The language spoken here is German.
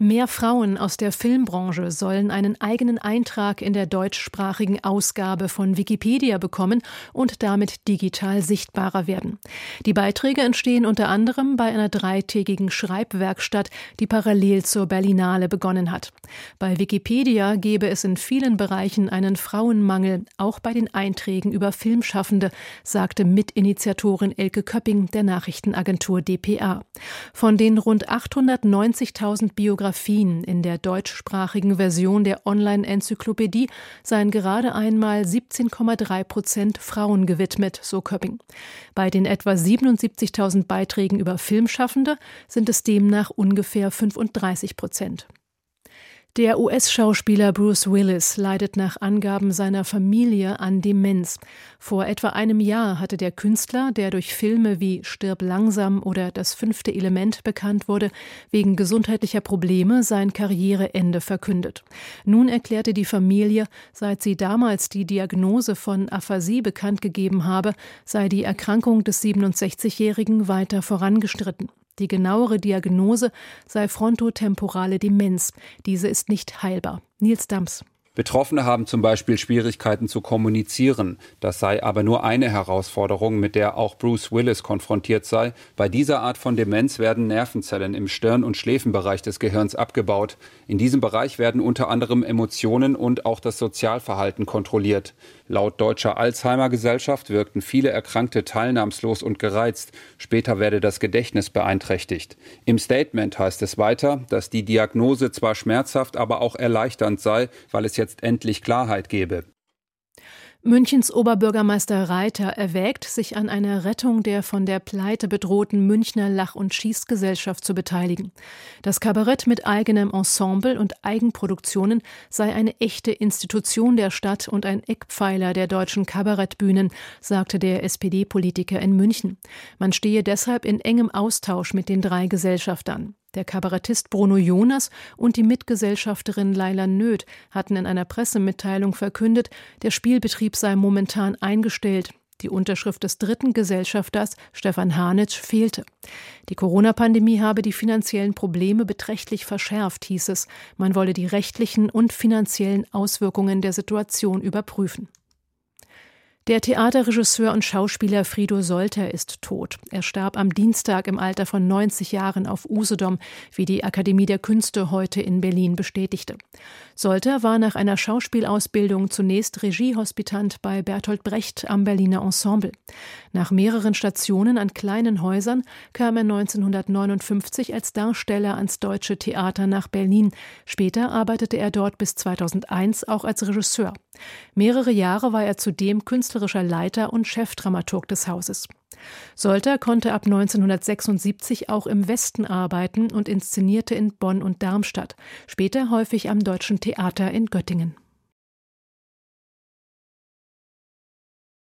Mehr Frauen aus der Filmbranche sollen einen eigenen Eintrag in der deutschsprachigen Ausgabe von Wikipedia bekommen und damit digital sichtbarer werden. Die Beiträge entstehen unter anderem bei einer dreitägigen Schreibwerkstatt, die parallel zur Berlinale begonnen hat. Bei Wikipedia gebe es in vielen Bereichen einen Frauenmangel, auch bei den Einträgen über Filmschaffende, sagte Mitinitiatorin Elke Köpping der Nachrichtenagentur dpa. Von den rund 890.000 Biografien Biografien in der deutschsprachigen Version der Online-Enzyklopädie seien gerade einmal 17,3 Prozent Frauen gewidmet, so Köpping. Bei den etwa 77.000 Beiträgen über Filmschaffende sind es demnach ungefähr 35 Prozent. Der US-Schauspieler Bruce Willis leidet nach Angaben seiner Familie an Demenz. Vor etwa einem Jahr hatte der Künstler, der durch Filme wie Stirb langsam oder Das fünfte Element bekannt wurde, wegen gesundheitlicher Probleme sein Karriereende verkündet. Nun erklärte die Familie, seit sie damals die Diagnose von Aphasie bekannt gegeben habe, sei die Erkrankung des 67-Jährigen weiter vorangestritten. Die genauere Diagnose sei frontotemporale Demenz. Diese ist nicht heilbar. Nils Dams. Betroffene haben zum Beispiel Schwierigkeiten zu kommunizieren. Das sei aber nur eine Herausforderung, mit der auch Bruce Willis konfrontiert sei. Bei dieser Art von Demenz werden Nervenzellen im Stirn- und Schläfenbereich des Gehirns abgebaut. In diesem Bereich werden unter anderem Emotionen und auch das Sozialverhalten kontrolliert. Laut Deutscher Alzheimer Gesellschaft wirkten viele Erkrankte teilnahmslos und gereizt. Später werde das Gedächtnis beeinträchtigt. Im Statement heißt es weiter, dass die Diagnose zwar schmerzhaft, aber auch erleichternd sei, weil es jetzt endlich Klarheit gebe. Münchens Oberbürgermeister Reiter erwägt, sich an einer Rettung der von der Pleite bedrohten Münchner Lach- und Schießgesellschaft zu beteiligen. Das Kabarett mit eigenem Ensemble und Eigenproduktionen sei eine echte Institution der Stadt und ein Eckpfeiler der deutschen Kabarettbühnen, sagte der SPD-Politiker in München. Man stehe deshalb in engem Austausch mit den drei Gesellschaftern. Der Kabarettist Bruno Jonas und die Mitgesellschafterin Laila Nöth hatten in einer Pressemitteilung verkündet, der Spielbetrieb sei momentan eingestellt. Die Unterschrift des dritten Gesellschafters, Stefan Hanitsch, fehlte. Die Corona-Pandemie habe die finanziellen Probleme beträchtlich verschärft, hieß es. Man wolle die rechtlichen und finanziellen Auswirkungen der Situation überprüfen. Der Theaterregisseur und Schauspieler Frido Solter ist tot. Er starb am Dienstag im Alter von 90 Jahren auf Usedom, wie die Akademie der Künste heute in Berlin bestätigte. Solter war nach einer Schauspielausbildung zunächst Regiehospitant bei Bertolt Brecht am Berliner Ensemble. Nach mehreren Stationen an kleinen Häusern kam er 1959 als Darsteller ans Deutsche Theater nach Berlin. Später arbeitete er dort bis 2001 auch als Regisseur. Mehrere Jahre war er zudem künstlerischer Leiter und Chefdramaturg des Hauses. Solter konnte ab 1976 auch im Westen arbeiten und inszenierte in Bonn und Darmstadt, später häufig am Deutschen Theater in Göttingen.